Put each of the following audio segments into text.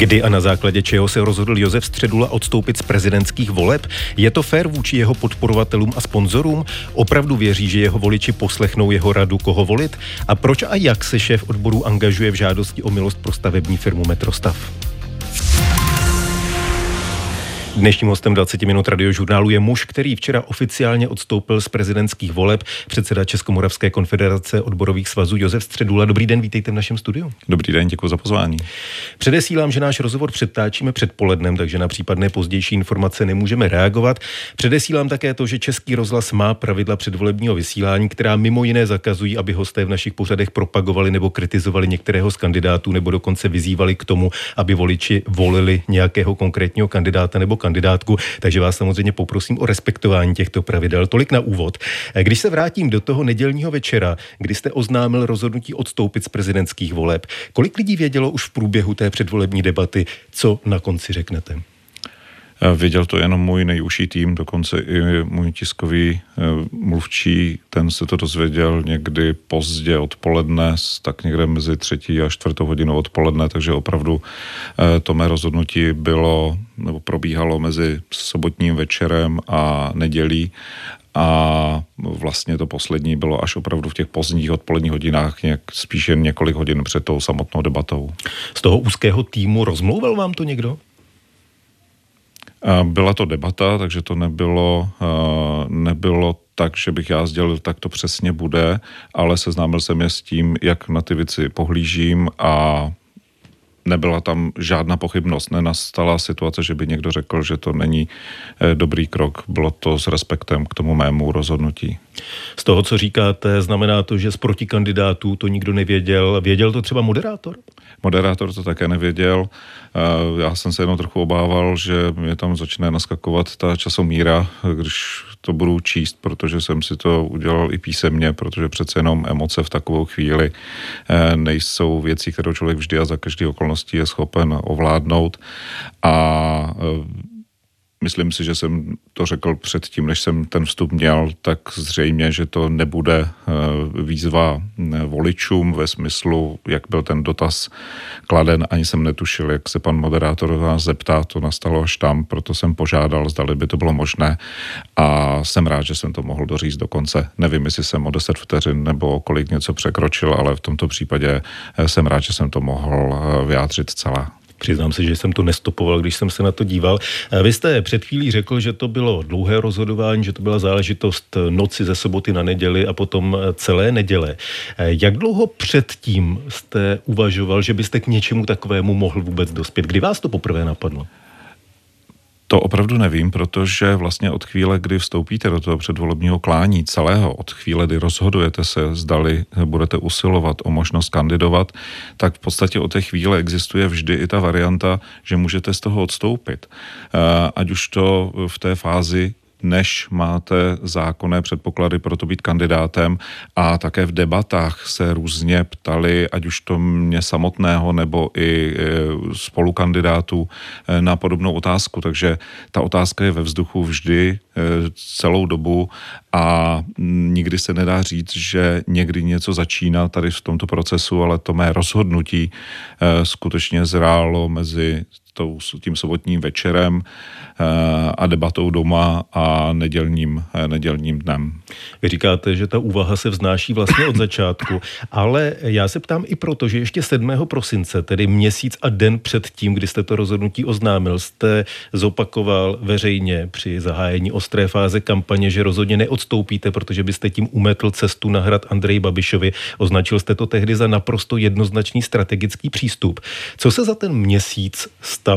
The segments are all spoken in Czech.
Kdy a na základě čeho se rozhodl Josef Středula odstoupit z prezidentských voleb? Je to fér vůči jeho podporovatelům a sponzorům? Opravdu věří, že jeho voliči poslechnou jeho radu, koho volit? A proč a jak se šéf odboru angažuje v žádosti o milost pro stavební firmu Metrostav? Dnešním hostem 20 minut radiožurnálu je muž, který včera oficiálně odstoupil z prezidentských voleb, předseda Českomoravské konfederace odborových svazů Josef Středula. Dobrý den, vítejte v našem studiu. Dobrý den, děkuji za pozvání. Předesílám, že náš rozhovor předtáčíme předpolednem, takže na případné pozdější informace nemůžeme reagovat. Předesílám také to, že Český rozhlas má pravidla předvolebního vysílání, která mimo jiné zakazují, aby hosté v našich pořadech propagovali nebo kritizovali některého z kandidátů nebo dokonce vyzývali k tomu, aby voliči volili nějakého konkrétního kandidáta nebo kandidátku, takže vás samozřejmě poprosím o respektování těchto pravidel. Tolik na úvod. Když se vrátím do toho nedělního večera, kdy jste oznámil rozhodnutí odstoupit z prezidentských voleb, kolik lidí vědělo už v průběhu té předvolební debaty, co na konci řeknete? Věděl to jenom můj nejužší tým, dokonce i můj tiskový eh, mluvčí, ten se to dozvěděl někdy pozdě odpoledne, tak někde mezi třetí a čtvrtou hodinou odpoledne, takže opravdu eh, to mé rozhodnutí bylo nebo probíhalo mezi sobotním večerem a nedělí a vlastně to poslední bylo až opravdu v těch pozdních odpoledních hodinách, nějak, spíše několik hodin před tou samotnou debatou. Z toho úzkého týmu rozmlouval vám to někdo? Byla to debata, takže to nebylo, nebylo tak, že bych já sdělil, tak to přesně bude, ale seznámil jsem je s tím, jak na ty věci pohlížím a nebyla tam žádná pochybnost. Nenastala situace, že by někdo řekl, že to není eh, dobrý krok. Bylo to s respektem k tomu mému rozhodnutí. Z toho, co říkáte, znamená to, že z protikandidátů to nikdo nevěděl. Věděl to třeba moderátor? Moderátor to také nevěděl. Eh, já jsem se jenom trochu obával, že mě tam začne naskakovat ta časomíra, když to budu číst, protože jsem si to udělal i písemně, protože přece jenom emoce v takovou chvíli eh, nejsou věci, které člověk vždy a za každý okolností je schopen ovládnout. A eh, myslím si, že jsem to řekl předtím, než jsem ten vstup měl, tak zřejmě, že to nebude eh, výzva eh, voličům ve smyslu, jak byl ten dotaz kladen, ani jsem netušil, jak se pan moderátor nás zeptá, to nastalo až tam, proto jsem požádal, zdali by to bylo možné a jsem rád, že jsem to mohl doříct do konce. Nevím, jestli jsem o 10 vteřin nebo kolik něco překročil, ale v tomto případě eh, jsem rád, že jsem to mohl vyjádřit celé. Přiznám se, že jsem to nestopoval, když jsem se na to díval. Vy jste před chvílí řekl, že to bylo dlouhé rozhodování, že to byla záležitost noci ze soboty na neděli a potom celé neděle. Jak dlouho předtím jste uvažoval, že byste k něčemu takovému mohl vůbec dospět? Kdy vás to poprvé napadlo? To opravdu nevím, protože vlastně od chvíle, kdy vstoupíte do toho předvolebního klání celého, od chvíle, kdy rozhodujete se, zdali budete usilovat o možnost kandidovat, tak v podstatě od té chvíle existuje vždy i ta varianta, že můžete z toho odstoupit. Eh, ať už to v té fázi než máte zákonné předpoklady pro to být kandidátem a také v debatách se různě ptali, ať už to mě samotného nebo i e, spolukandidátů e, na podobnou otázku. Takže ta otázka je ve vzduchu vždy e, celou dobu a nikdy se nedá říct, že někdy něco začíná tady v tomto procesu, ale to mé rozhodnutí skutečně zrálo mezi tím sobotním večerem a debatou doma a nedělním, nedělním dnem. Vy říkáte, že ta úvaha se vznáší vlastně od začátku, ale já se ptám i proto, že ještě 7. prosince, tedy měsíc a den před tím, kdy jste to rozhodnutí oznámil, jste zopakoval veřejně při zahájení ostré fáze kampaně, že rozhodně neodstoupíte, protože byste tím umetl cestu na hrad Andrej Babišovi. Označil jste to tehdy za naprosto jednoznačný strategický přístup. Co se za ten měsíc stalo,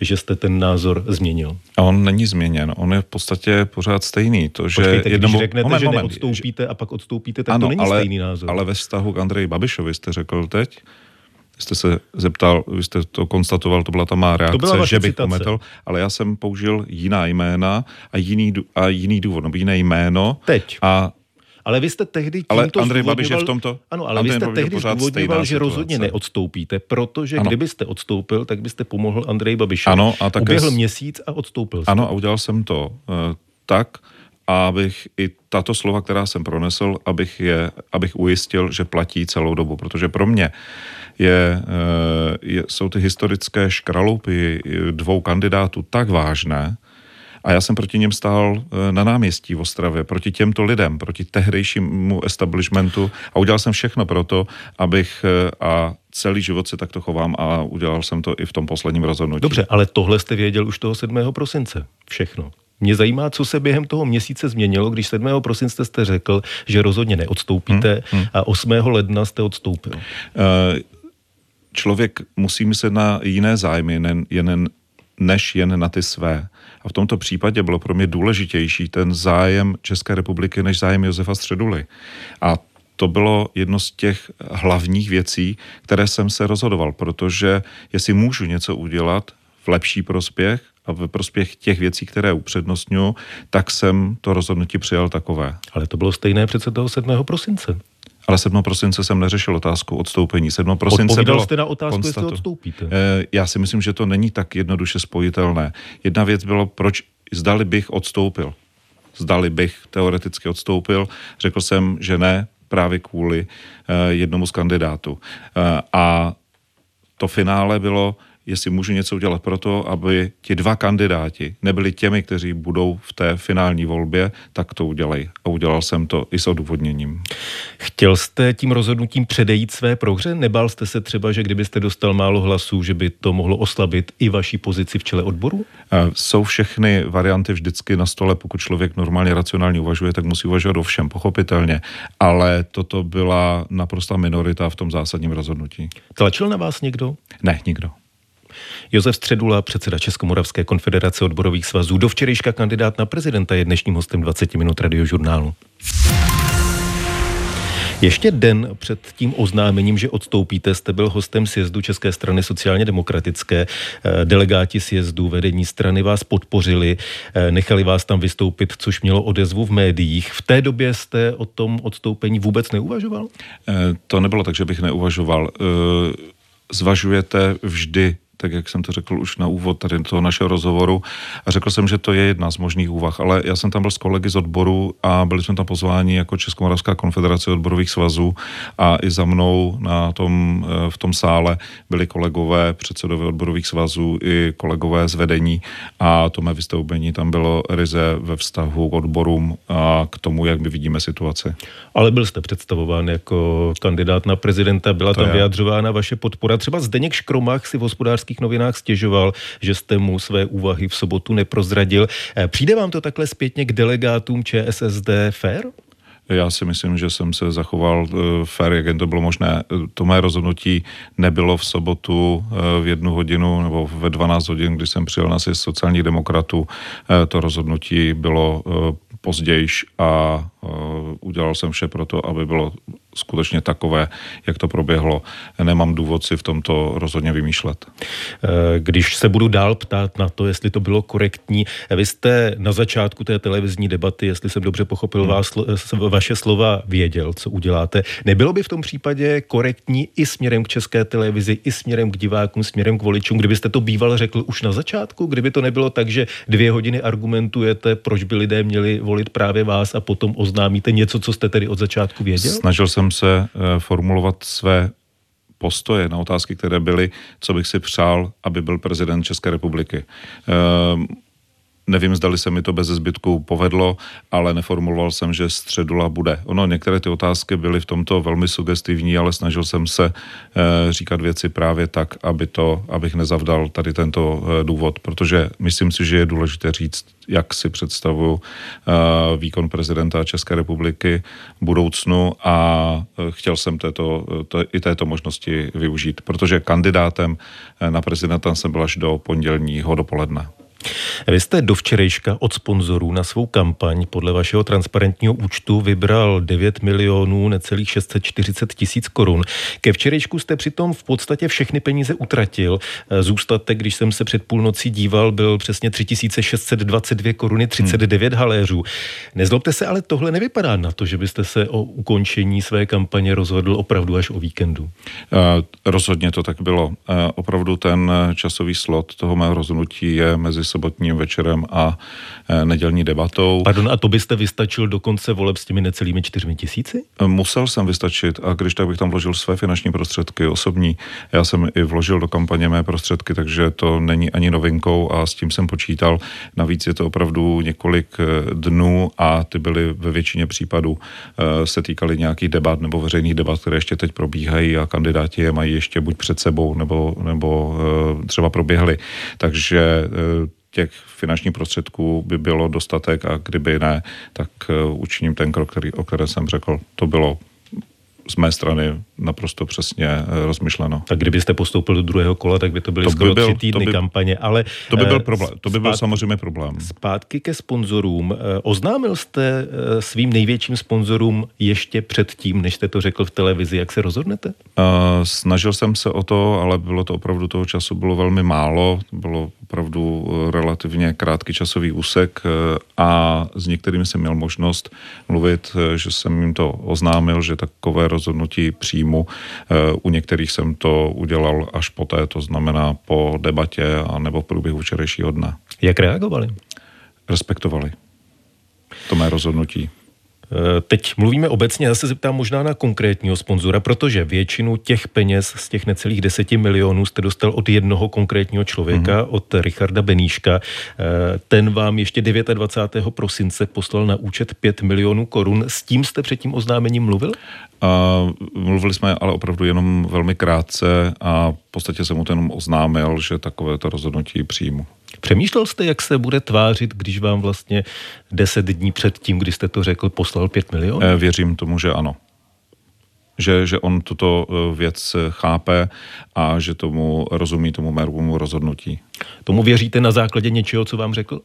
že jste ten názor změnil? A on není změněn, on je v podstatě pořád stejný. To, že Počkejte, jednomu... když řeknete, moment, že moment, neodstoupíte a pak odstoupíte, tak ano, to není ale, stejný názor. Ale ve vztahu k Andreji Babišovi jste řekl teď, jste se zeptal, vy jste to konstatoval, to byla ta má reakce, že bych umetl, ale já jsem použil jiná jména a jiný, a jiný důvod, nebo jiné jméno. Teď. A ale vy jste tehdy Ale Andrej Babiš je v tomto? Ano, ale Andrej vy jste tehdy zdůvodňoval, že rozhodně neodstoupíte, protože ano. kdybyste odstoupil, tak byste pomohl Andrej Babišovi. Ano, a také... Uběhl měsíc a odstoupil jste. Ano, a udělal jsem to uh, tak, abych i tato slova, která jsem pronesl, abych, je, abych ujistil, že platí celou dobu. Protože pro mě je, je, jsou ty historické škralupy dvou kandidátů tak vážné, a já jsem proti něm stál na náměstí v Ostravě, proti těmto lidem, proti tehdejšímu establishmentu a udělal jsem všechno pro to, abych a celý život se takto chovám a udělal jsem to i v tom posledním rozhodnutí. Dobře, ale tohle jste věděl už toho 7. prosince. Všechno. Mě zajímá, co se během toho měsíce změnilo, když 7. prosince jste řekl, že rozhodně neodstoupíte hmm, hmm. a 8. ledna jste odstoupil. Uh, člověk musí myslet na jiné zájmy, jen, jen, než jen na ty své. A v tomto případě bylo pro mě důležitější ten zájem České republiky než zájem Josefa Středuly. A to bylo jedno z těch hlavních věcí, které jsem se rozhodoval, protože jestli můžu něco udělat v lepší prospěch a ve prospěch těch věcí, které upřednostňuji, tak jsem to rozhodnutí přijal takové. Ale to bylo stejné přece toho 7. prosince. Ale 7. prosince jsem neřešil otázku odstoupení. 7. prosince Odpovídal bylo jste na otázku, konstatu. jestli odstoupíte. Eh, já si myslím, že to není tak jednoduše spojitelné. Jedna věc bylo, proč zdali bych odstoupil. Zdali bych teoreticky odstoupil. Řekl jsem, že ne, právě kvůli eh, jednomu z kandidátů. Eh, a to finále bylo, jestli můžu něco udělat pro to, aby ti dva kandidáti nebyli těmi, kteří budou v té finální volbě, tak to udělej. A udělal jsem to i s odůvodněním. Chtěl jste tím rozhodnutím předejít své prohře? Nebál jste se třeba, že kdybyste dostal málo hlasů, že by to mohlo oslabit i vaší pozici v čele odboru? Jsou všechny varianty vždycky na stole, pokud člověk normálně racionálně uvažuje, tak musí uvažovat o všem, pochopitelně. Ale toto byla naprosta minorita v tom zásadním rozhodnutí. Tlačil na vás někdo? Ne, nikdo. Josef Středula, předseda Českomoravské konfederace odborových svazů, do včerejška kandidát na prezidenta je dnešním hostem 20 minut radiožurnálu. Ještě den před tím oznámením, že odstoupíte, jste byl hostem sjezdu České strany sociálně demokratické. Eh, delegáti sjezdu, vedení strany vás podpořili, eh, nechali vás tam vystoupit, což mělo odezvu v médiích. V té době jste o tom odstoupení vůbec neuvažoval? Eh, to nebylo tak, že bych neuvažoval. Zvažujete vždy tak jak jsem to řekl už na úvod tady toho našeho rozhovoru. A řekl jsem, že to je jedna z možných úvah, ale já jsem tam byl s kolegy z odboru a byli jsme tam pozváni jako Českomoravská konfederace odborových svazů a i za mnou na tom, eh, v tom sále byli kolegové, předsedové odborových svazů i kolegové z vedení a to mé vystoupení tam bylo ryze ve vztahu k odborům a k tomu, jak my vidíme situaci. Ale byl jste představován jako kandidát na prezidenta, byla to tam je. vyjadřována vaše podpora. Třeba Zdeněk Škromach si v hospodářský Českých novinách stěžoval, že jste mu své úvahy v sobotu neprozradil. Eh, přijde vám to takhle zpětně k delegátům ČSSD fair? Já si myslím, že jsem se zachoval uh, fair, jak jen to bylo možné. To mé rozhodnutí nebylo v sobotu v jednu hodinu nebo ve 12 hodin, kdy jsem přijel na si sociálních demokratů. To rozhodnutí bylo pozdějiš a udělal jsem vše pro to, aby bylo skutečně takové, jak to proběhlo. Nemám důvod si v tomto rozhodně vymýšlet. Eh, když se budu dál ptát na to, jestli to bylo korektní, vy jste na začátku té televizní debaty, jestli jsem dobře pochopil hmm. vás, vaše slova, věděl, co uděláte. Nebylo by v tom případě korektní i směrem k české televizi, i směrem k divákům, směrem k voličům, kdybyste to býval řekl už na začátku, kdyby to nebylo tak, že dvě hodiny argumentujete, proč by lidé měli volit právě vás a potom oznámíte něco, co jste tedy od začátku věděl? Snažil jsem se eh, formulovat své postoje na otázky, které byly, co bych si přál, aby byl prezident České republiky. Nevím, zdali se mi to bez zbytku povedlo, ale neformuloval jsem, že středula bude. Ono, některé ty otázky byly v tomto velmi sugestivní, ale snažil jsem se e, říkat věci právě tak, aby to, abych nezavdal tady tento e, důvod, protože myslím si, že je důležité říct, jak si představuju e, výkon prezidenta České republiky v budoucnu a chtěl jsem této, to, i této možnosti využít, protože kandidátem na prezidenta jsem byl až do pondělního dopoledne. Vy jste do včerejška od sponzorů na svou kampaň podle vašeho transparentního účtu vybral 9 milionů, necelých 640 tisíc korun. Ke včerejšku jste přitom v podstatě všechny peníze utratil. Zůstatek, když jsem se před půlnocí díval, byl přesně 3622 koruny 39 hmm. haléřů. Nezlobte se, ale tohle nevypadá na to, že byste se o ukončení své kampaně rozhodl opravdu až o víkendu. Uh, rozhodně to tak bylo. Uh, opravdu ten časový slot toho mého rozhodnutí je mezi sobotním večerem a nedělní debatou. Pardon, a to byste vystačil do konce voleb s těmi necelými čtyřmi tisíci? Musel jsem vystačit a když tak bych tam vložil své finanční prostředky osobní. Já jsem i vložil do kampaně mé prostředky, takže to není ani novinkou a s tím jsem počítal. Navíc je to opravdu několik dnů a ty byly ve většině případů se týkaly nějakých debat nebo veřejných debat, které ještě teď probíhají a kandidáti je mají ještě buď před sebou nebo, nebo třeba proběhly. Takže eh, těch finančních prostředků by bylo dostatek a kdyby ne, tak eh, učiním ten krok, který, o kterém jsem řekl. To bylo z mé strany naprosto přesně eh, rozmyšleno. Tak kdybyste postoupil do druhého kola, tak by to byly to by skoro byl, tři týdny to by, kampaně, ale... To by byl problém, to by byl samozřejmě problém. Zpátky ke sponzorům. Oznámil jste svým největším sponzorům ještě předtím, než jste to řekl v televizi, jak se rozhodnete? Uh, snažil jsem se o to, ale bylo to opravdu toho času bylo velmi málo, bylo opravdu eh, relativně krátký časový úsek eh, a s některými jsem měl možnost mluvit, eh, že jsem jim to oznámil, že takové rozhodnutí přijmu. U některých jsem to udělal až poté, to znamená po debatě a nebo v průběhu včerejšího dne. Jak reagovali? Respektovali to mé rozhodnutí. Eh, teď mluvíme obecně, já se zeptám možná na konkrétního sponzora, protože většinu těch peněz z těch necelých deseti milionů jste dostal od jednoho konkrétního člověka, mm-hmm. od Richarda Beníška. Eh, ten vám ještě 29. prosince poslal na účet 5 milionů korun. S tím jste před tím oznámením mluvil? A mluvili jsme ale opravdu jenom velmi krátce a v podstatě jsem mu to jenom oznámil, že takovéto rozhodnutí přijmu. Přemýšlel jste, jak se bude tvářit, když vám vlastně deset dní před tím, kdy jste to řekl, poslal pět milionů? Eh, věřím tomu, že ano. Že, že on tuto eh, věc chápe a že tomu rozumí tomu mérovému rozhodnutí. Tomu věříte na základě něčeho, co vám řekl?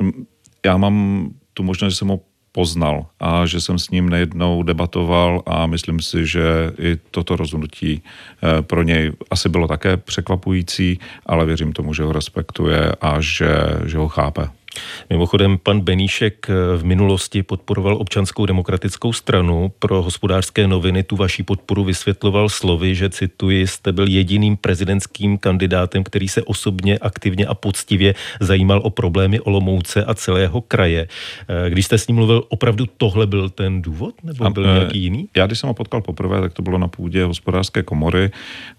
Hm, já mám tu možnost, že jsem ho poznal a že jsem s ním nejednou debatoval a myslím si, že i toto rozhodnutí eh, pro něj asi bylo také překvapující, ale věřím tomu, že ho respektuje a že, že ho chápe. Mimochodem, pan Beníšek v minulosti podporoval občanskou demokratickou stranu. Pro hospodářské noviny tu vaší podporu vysvětloval slovy, že cituji, jste byl jediným prezidentským kandidátem, který se osobně, aktivně a poctivě zajímal o problémy Olomouce a celého kraje. Když jste s ním mluvil, opravdu tohle byl ten důvod? Nebo byl a, nějaký jiný? Já, když jsem ho potkal poprvé, tak to bylo na půdě hospodářské komory,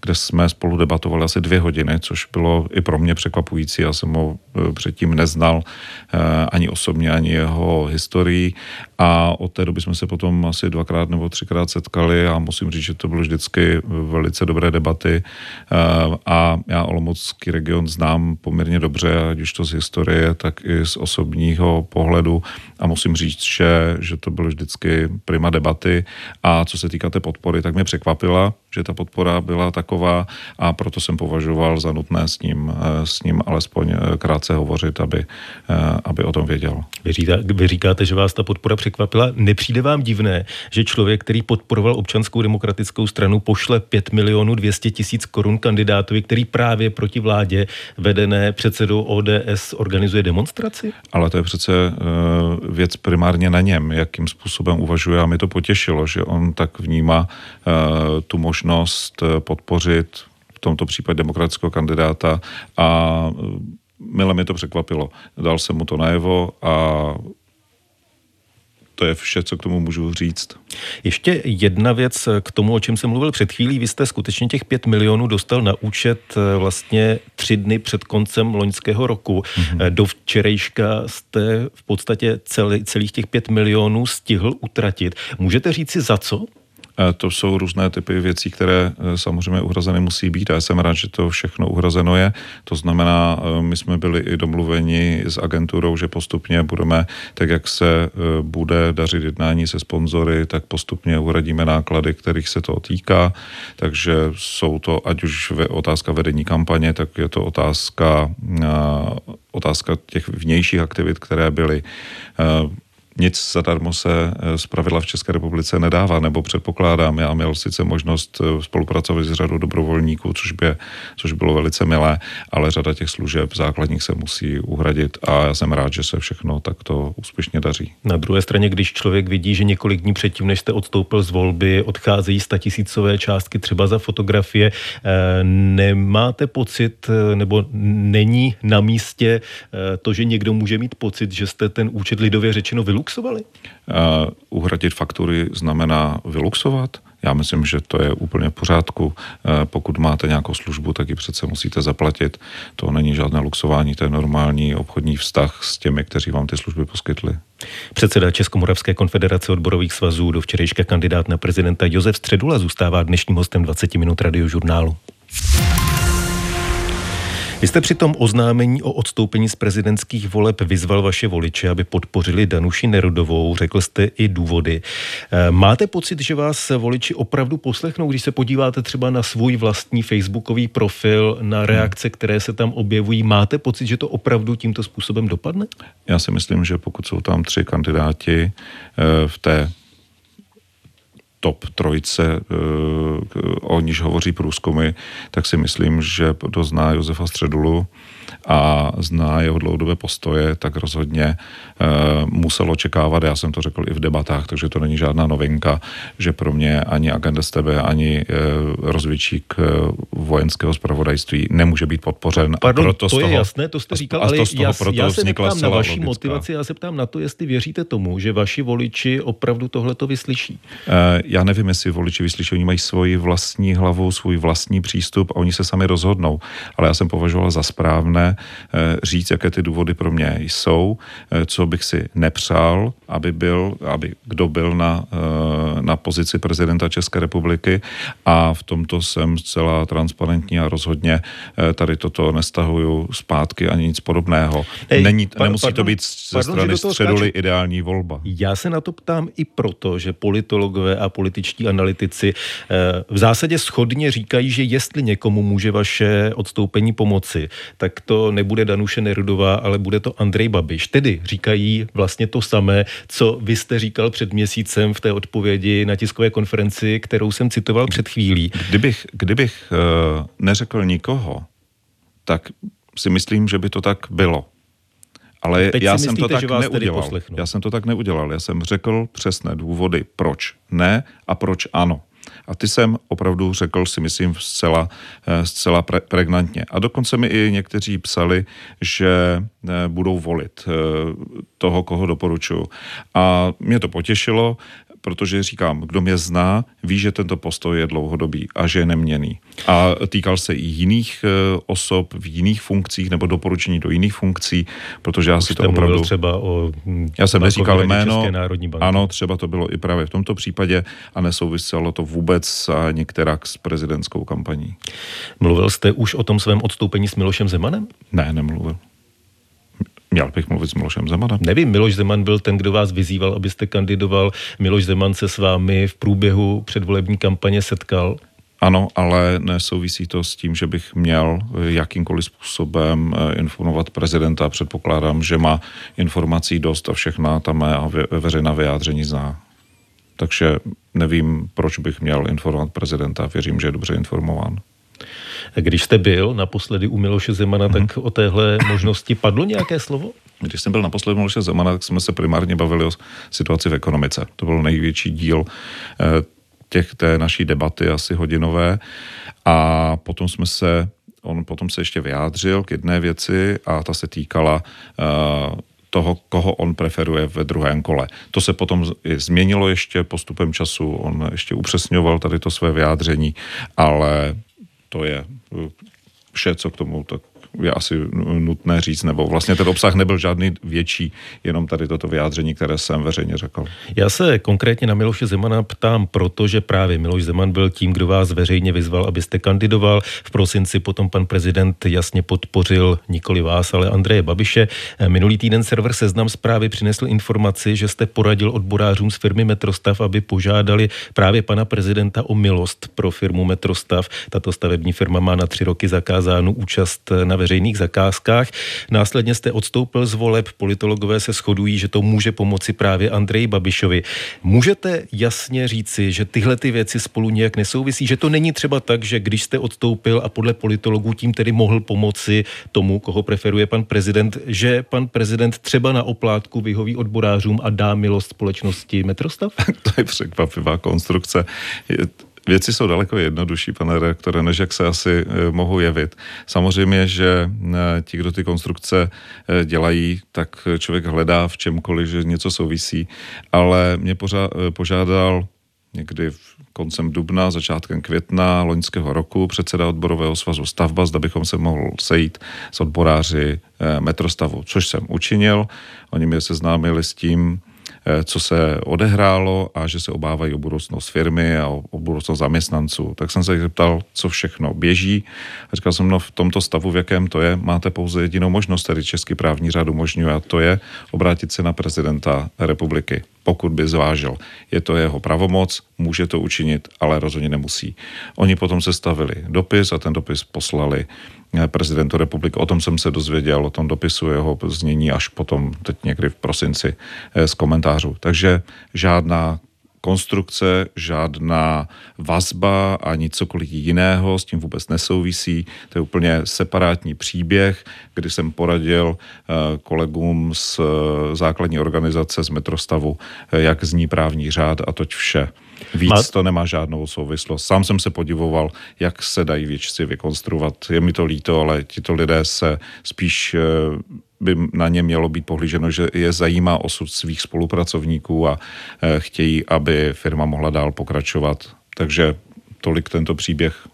kde jsme spolu debatovali asi dvě hodiny, což bylo i pro mě překvapující. Já jsem ho předtím neznal Eh, ani osobně, ani jeho historii. A od té doby jsme se potom asi dvakrát nebo třikrát setkali a musím říct, že to bylo vždycky velice dobré debaty. Eh, a já Olomoucký region znám poměrně dobře, ať už to z historie, tak i z osobního pohledu. A musím říct, že, že to bylo vždycky prima debaty. A co se týká té podpory, tak mě překvapila, že ta podpora byla taková a proto jsem považoval za nutné s ním, eh, s ním alespoň krátce hovořit, aby, aby o tom věděl. Vy, vy říkáte, že vás ta podpora překvapila. Nepřijde vám divné, že člověk, který podporoval občanskou demokratickou stranu, pošle 5 milionů 200 tisíc korun kandidátovi, který právě proti vládě vedené předsedou ODS organizuje demonstraci? Ale to je přece věc primárně na něm, jakým způsobem uvažuje a mi to potěšilo, že on tak vnímá tu možnost eh, podpořit v tomto případě demokratického kandidáta a mile mi to překvapilo. Dal jsem mu to najevo a to je vše, co k tomu můžu říct. Ještě jedna věc k tomu, o čem jsem mluvil před chvílí. Vy jste skutečně těch pět milionů dostal na účet eh, vlastně tři dny před koncem loňského roku. Mm-hmm. Do včerejška jste v podstatě celý, celých těch pět milionů stihl utratit. Můžete říci za co? To jsou různé typy věcí, které e, samozřejmě uhrazeny musí být a já jsem rád, že to všechno uhrazeno je. To znamená, e, my jsme byli i domluveni s agenturou, že postupně budeme, tak jak se e, bude dařit jednání se sponzory, tak postupně uhradíme náklady, kterých se to týká. Takže jsou to, ať už otázka vedení kampaně, tak je to otázka, otázka těch vnějších aktivit, které byly nic zadarmo se z pravidla v České republice nedává, nebo předpokládám, já měl sice možnost spolupracovat s řadou dobrovolníků, což, by, což bylo velice milé, ale řada těch služeb základních se musí uhradit a já jsem rád, že se všechno takto úspěšně daří. Na druhé straně, když člověk vidí, že několik dní předtím, než jste odstoupil z volby, odcházejí statisícové částky třeba za fotografie, eh, nemáte pocit, eh, nebo není na místě eh, to, že někdo může mít pocit, že jste ten účet lidově řečeno vyluxovali? Uh, uhradit faktury znamená vyluxovat? Já myslím, že to je úplně v pořádku. Pokud máte nějakou službu, tak ji přece musíte zaplatit. To není žádné luxování, to je normální obchodní vztah s těmi, kteří vám ty služby poskytli. Předseda Českomoravské konfederace odborových svazů do včerejška kandidát na prezidenta Josef Středula zůstává dnešním hostem 20 minut radiožurnálu. Vy jste při tom oznámení o odstoupení z prezidentských voleb vyzval vaše voliče, aby podpořili Danuši Nerudovou. Řekl jste i důvody. Eh, máte pocit, že vás voliči opravdu poslechnou, když se podíváte třeba na svůj vlastní facebookový profil, na reakce, které se tam objevují? Máte pocit, že to opravdu tímto způsobem dopadne? Já si myslím, že pokud jsou tam tři kandidáti eh, v té top trojce, eh, o níž hovoří průzkumy, tak si myslím, že kdo zná Josefa Středulu a zná jeho dlouhodobé postoje, tak rozhodně e, musel očekávat, já jsem to řekl i v debatách, takže to není žádná novinka, že pro mě ani agenda z tebe, ani e, rozvědčík e, vojenského zpravodajství nemůže být podpořen. Pardon, a proto to z toho, je jasné, to jste říkal, ale z toho já, proto já se neptám na vaši logická. motivaci, já se ptám na to, jestli věříte tomu, že vaši voliči opravdu tohle to vyslyší. E, já nevím, jestli voliči vyslyší, oni mají svoji vlastní hlavu, svůj vlastní přístup a oni se sami rozhodnou. Ale já jsem považoval za správné eh, říct, jaké ty důvody pro mě jsou, eh, co bych si nepřál, aby byl, aby kdo byl na, eh, na pozici prezidenta České republiky a v tomto jsem zcela transparentní a rozhodně tady toto nestahuju zpátky ani nic podobného. Ej, Není, pa, nemusí pardon, to být ze pardon, strany středuly ideální volba. Já se na to ptám i proto, že politologové a političtí analytici eh, v zásadě schodně říkají, že jestli někomu může vaše odstoupení pomoci, tak to nebude Danuše Nerudová, ale bude to Andrej Babiš. Tedy říkají vlastně to samé, co vy jste říkal před měsícem v té odpovědi na tiskové konferenci, kterou jsem citoval před chvílí. Kdybych, kdybych uh, neřekl nikoho, tak si myslím, že by to tak bylo. Ale Teď já jsem myslíte, to tak neudělal. Já jsem to tak neudělal. Já jsem řekl přesné důvody, proč ne a proč ano. A ty jsem opravdu řekl, si myslím, zcela, eh, zcela pre, pregnantně. A dokonce mi i někteří psali, že eh, budou volit toho, koho doporučuju. A mě to potěšilo protože říkám, kdo mě zná, ví, že tento postoj je dlouhodobý a že je neměný. A týkal se i jiných e, osob v jiných funkcích nebo doporučení do jiných funkcí, protože já Už si to opravdu... třeba o hm, Já jsem neříkal jméno, ano, třeba to bylo i právě v tomto případě a nesouviselo to vůbec některá s prezidentskou kampaní. Mluvil jste už o tom svém odstoupení s Milošem Zemanem? Ne, nemluvil. Měl bych mluvit s Milošem Zemanem? Nevím, Miloš Zeman byl ten, kdo vás vyzýval, abyste kandidoval. Miloš Zeman se s vámi v průběhu předvolební kampaně setkal. Ano, ale nesouvisí to s tím, že bych měl jakýmkoliv způsobem eh, informovat prezidenta. Předpokládám, že má informací dost a všechna tam mé veřejná vyjádření zná. Takže nevím, proč bych měl informovat prezidenta. Věřím, že je dobře informován. Když jste byl naposledy u Miloše Zemana, mm-hmm. tak o téhle možnosti padlo nějaké slovo? Když jsem byl naposledy u Miloše Zemana, tak jsme se primárně bavili o situaci v ekonomice. To byl největší díl eh, těch, té naší debaty, asi hodinové. A potom jsme se, on potom se ještě vyjádřil k jedné věci a ta se týkala uh, toho, koho on preferuje ve druhém kole. To se potom změnilo ještě postupem času, on ještě upřesňoval tady to své vyjádření, ale eh, vše, co k tomu tak je asi nutné říct, nebo vlastně ten obsah nebyl žádný větší, jenom tady toto vyjádření, které jsem veřejně řekl. Já se konkrétně na Miloše Zemana ptám, protože právě Miloš Zeman byl tím, kdo vás veřejně vyzval, abyste kandidoval. V prosinci potom pan prezident jasně podpořil nikoli vás, ale Andreje Babiše. Minulý týden server Seznam zprávy přinesl informaci, že jste poradil odborářům z firmy Metrostav, aby požádali právě pana prezidenta o milost pro firmu Metrostav. Tato stavební firma má na tři roky zakázánu účast na veřejných zakázkách. Následně jste odstoupil z voleb, politologové se shodují, že to může pomoci právě Andreji Babišovi. Můžete jasně říci, že tyhle ty věci spolu nějak nesouvisí, že to není třeba tak, že když jste odstoupil a podle politologů tím tedy mohl pomoci tomu, koho preferuje pan prezident, že pan prezident třeba na oplátku vyhoví odborářům a dá milost společnosti Metrostav? to je překvapivá konstrukce. Věci jsou daleko jednodušší, pane reaktore, než jak se asi eh, mohou jevit. Samozřejmě, že eh, ti, kdo ty konstrukce eh, dělají, tak člověk hledá v čemkoliv, že něco souvisí, ale mě požádal někdy v koncem dubna, začátkem května loňského roku předseda odborového svazu Stavba, zda bychom se mohl sejít s odboráři metrostavu, což jsem učinil. Oni mě seznámili s tím, co se odehrálo a že se obávají o budoucnost firmy a o, o budoucnost zaměstnanců. Tak jsem se zeptal, co všechno běží. A říkal jsem, no v tomto stavu, v jakém to je, máte pouze jedinou možnost, tedy český právní řád umožňuje, a to je obrátit se na prezidenta republiky pokud by zvážil. Je to jeho pravomoc, může to učinit, ale rozhodně nemusí. Oni potom sestavili dopis a ten dopis poslali eh, prezidentu republiky. O tom jsem se dozvěděl, o tom dopisu jeho znění až potom, teď někdy v prosinci, eh, z komentářů. Takže žádná konstrukce, žádná vazba ani cokoliv jiného, s tím vůbec nesouvisí. To je úplně separátní příběh, kdy jsem poradil eh, kolegům z eh, základní organizace z Metrostavu, eh, jak zní právní řád a toť vše. Víc Má... to nemá žádnou souvislost. Sám jsem se podivoval, jak se dají věci vykonstruovat. Je mi to líto, ale tito lidé se spíš by na ně mělo být pohlíženo, že je zajímá osud svých spolupracovníků a eh, chtějí, aby firma mohla dál pokračovat. Takže tolik tento příběh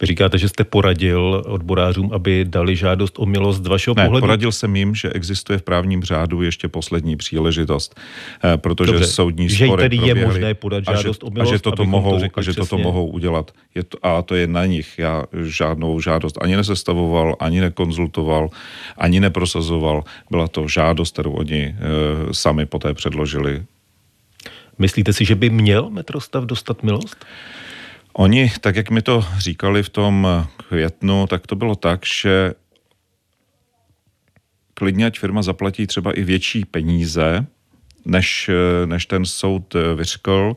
vy říkáte, že jste poradil odborářům, aby dali žádost o milost z vašeho ne, pohledu? poradil jsem jim, že existuje v právním řádu ještě poslední příležitost, eh, protože Dobře, soudní že spory tedy je možné podat žádost a že, o milost, a že toto, mohou, to a že toto mohou udělat. Je to, a to je na nich. Já žádnou žádost ani nesestavoval, ani nekonzultoval, ani neprosazoval. Byla to žádost, kterou oni e, sami poté předložili. Myslíte si, že by měl metrostav dostat milost? Oni, tak jak mi to říkali v tom květnu, tak to bylo tak, že klidně ať firma zaplatí třeba i větší peníze, než, než ten soud vyřkl,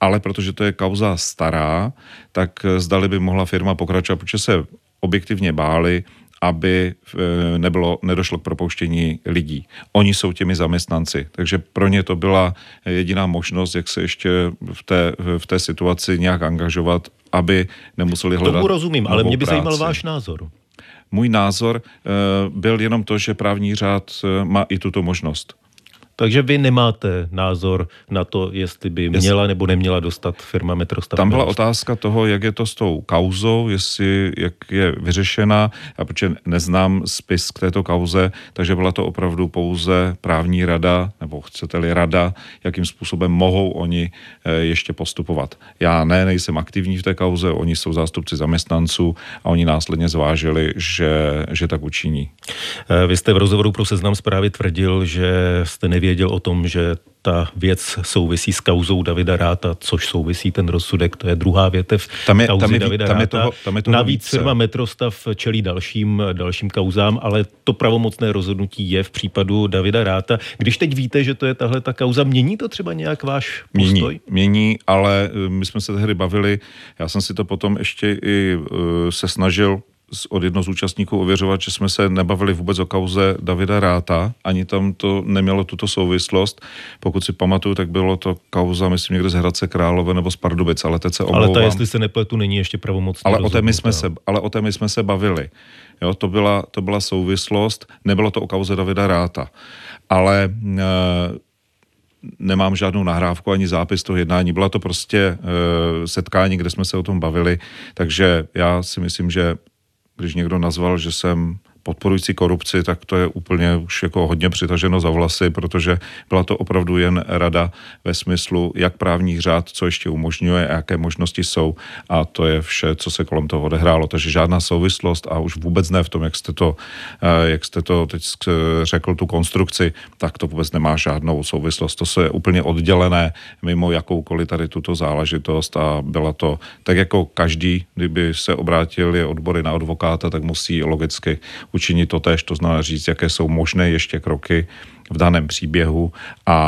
ale protože to je kauza stará, tak zdali by mohla firma pokračovat, protože se objektivně báli, aby eh, nebylo, nedošlo k propouštění lidí. Oni jsou těmi zaměstnanci, takže pro ně to byla jediná možnost, jak se ještě v té, v té situaci nějak angažovat, aby nemuseli hledat Tomu rozumím, ale mě by práci. zajímal váš názor. Můj názor uh, byl jenom to, že právní řád uh, má i tuto možnost. Takže vy nemáte názor na to, jestli by měla nebo neměla dostat firma Metrostav. Tam byla otázka toho, jak je to s tou kauzou, jestli, jak je vyřešena, a protože neznám spis k této kauze, takže byla to opravdu pouze právní rada, nebo chcete-li rada, jakým způsobem mohou oni eh, ještě postupovat. Já ne, nejsem aktivní v té kauze, oni jsou zástupci zaměstnanců a oni následně zvážili, že, že tak učiní. Eh, vy jste v rozhovoru pro seznam zprávy tvrdil, že jste nevěděl, věděl o tom, že ta věc souvisí s kauzou Davida Ráta, což souvisí ten rozsudek, to je druhá větev tam je, kauzy tam je, Davida tam je toho, tam je toho Navíc více. firma Metrostav čelí dalším, dalším kauzám, ale to pravomocné rozhodnutí je v případu Davida Ráta. Když teď víte, že to je tahle ta kauza, mění to třeba nějak váš postoj? Mění, mění ale eh, my jsme se tehdy bavili, já jsem si to potom ještě i uh, se snažil od jednoho z účastníků ověřovat, že jsme se nebavili vůbec o kauze Davida Ráta, ani tam to nemělo tuto souvislost. Pokud si pamatuju, tak bylo to kauza, myslím, někde z Hradce Králové nebo z Pardubic, ale teď se omlouvám. Ale ta, jestli se nepletu, není ještě pravomocná. Ale o té my jsme se, ale o té my jsme se bavili. Jo, to, byla, to byla souvislost, nebylo to o kauze Davida Ráta. Ale e, nemám žádnou nahrávku ani zápis toho jednání. Byla to prostě e, setkání, kde jsme se o tom bavili, takže já si myslím, že když někdo nazval, že jsem podporující korupci, tak to je úplně už jako hodně přitaženo za vlasy, protože byla to opravdu jen rada ve smyslu, jak právní řád, co ještě umožňuje a jaké možnosti jsou a to je vše, co se kolem toho odehrálo. Takže žádná souvislost a už vůbec ne v tom, jak jste to, eh, jak jste to teď řekl, tu konstrukci, tak to vůbec nemá žádnou souvislost. To se je úplně oddělené mimo jakoukoliv tady tuto záležitost a byla to tak jako každý, kdyby se obrátili odbory na advokáta, tak musí logicky učinit to tež, to znamená říct, jaké jsou možné ještě kroky v daném příběhu a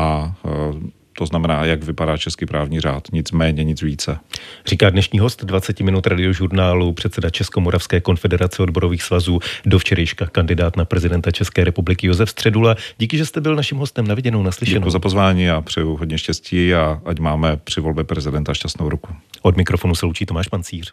e, to znamená, jak vypadá český právní řád, nic méně, nic více. Říká dnešní host 20 minut radiožurnálu, předseda Českomoravské konfederace odborových svazů, do včerejška kandidát na prezidenta České republiky Josef Středula. Díky, že jste byl naším hostem na viděnou, naslyšenou. Děkuji za pozvání a přeju hodně štěstí a ať máme při volbě prezidenta šťastnou ruku. Od mikrofonu se loučí Tomáš Pancíř.